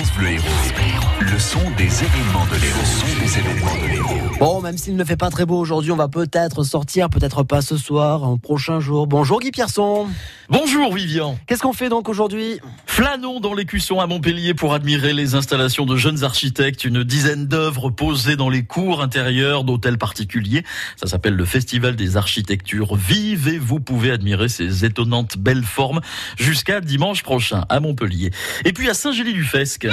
France Bleu Héros. Le son des événements de l'Héros. Le son des événements de l'Héros. Bon, même s'il ne fait pas très beau aujourd'hui, on va peut-être sortir, peut-être pas ce soir, un prochain jour. Bonjour Guy Pierson. Bonjour Vivian. Qu'est-ce qu'on fait donc aujourd'hui? Flânons dans l'écusson à Montpellier pour admirer les installations de jeunes architectes. Une dizaine d'œuvres posées dans les cours intérieurs d'hôtels particuliers. Ça s'appelle le Festival des architectures vives et vous pouvez admirer ces étonnantes belles formes jusqu'à dimanche prochain à Montpellier. Et puis à Saint-Gély-du-Fesque.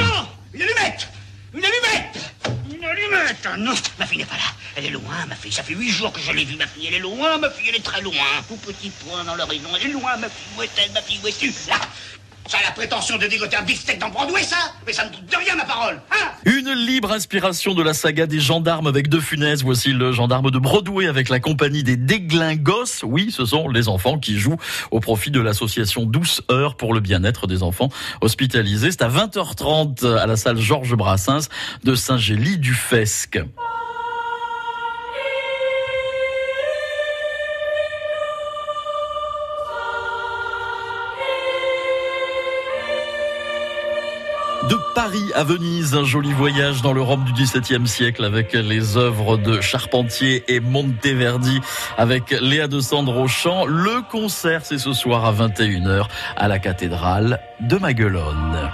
Une allumette Une allumette Une allumette Ah Non, ma fille n'est pas là. Elle est loin, ma fille. Ça fait huit jours que je l'ai vue, ma fille. Elle est loin, ma fille, elle est très loin. Tout petit point dans l'horizon. Elle est loin, ma fille. Où est-elle, ma fille? Où es-tu? Là Ça a la prétention de dégoter un beefsteak dans Broadway, ça Mais ça ne doute de rien, ma parole Hein Une libre inspiration de la saga des gendarmes avec De Funès. Voici le gendarme de Broadway avec la compagnie des déglingos. Oui, ce sont les enfants qui jouent au profit de l'association Douce Heure pour le bien-être des enfants hospitalisés. C'est à 20h30 à la salle Georges Brassens de Saint-Gély-du-Fesque. De Paris à Venise, un joli voyage dans le Rome du XVIIe siècle avec les œuvres de Charpentier et Monteverdi avec Léa de Sandro au chant. Le concert, c'est ce soir à 21h à la cathédrale de Maguelone.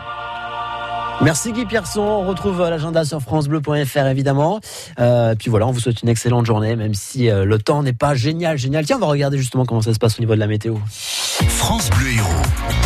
Merci Guy Pierson. On retrouve l'agenda sur francebleu.fr évidemment. Euh, puis voilà, on vous souhaite une excellente journée, même si euh, le temps n'est pas génial, génial. Tiens, on va regarder justement comment ça se passe au niveau de la météo. France Bleu Héros.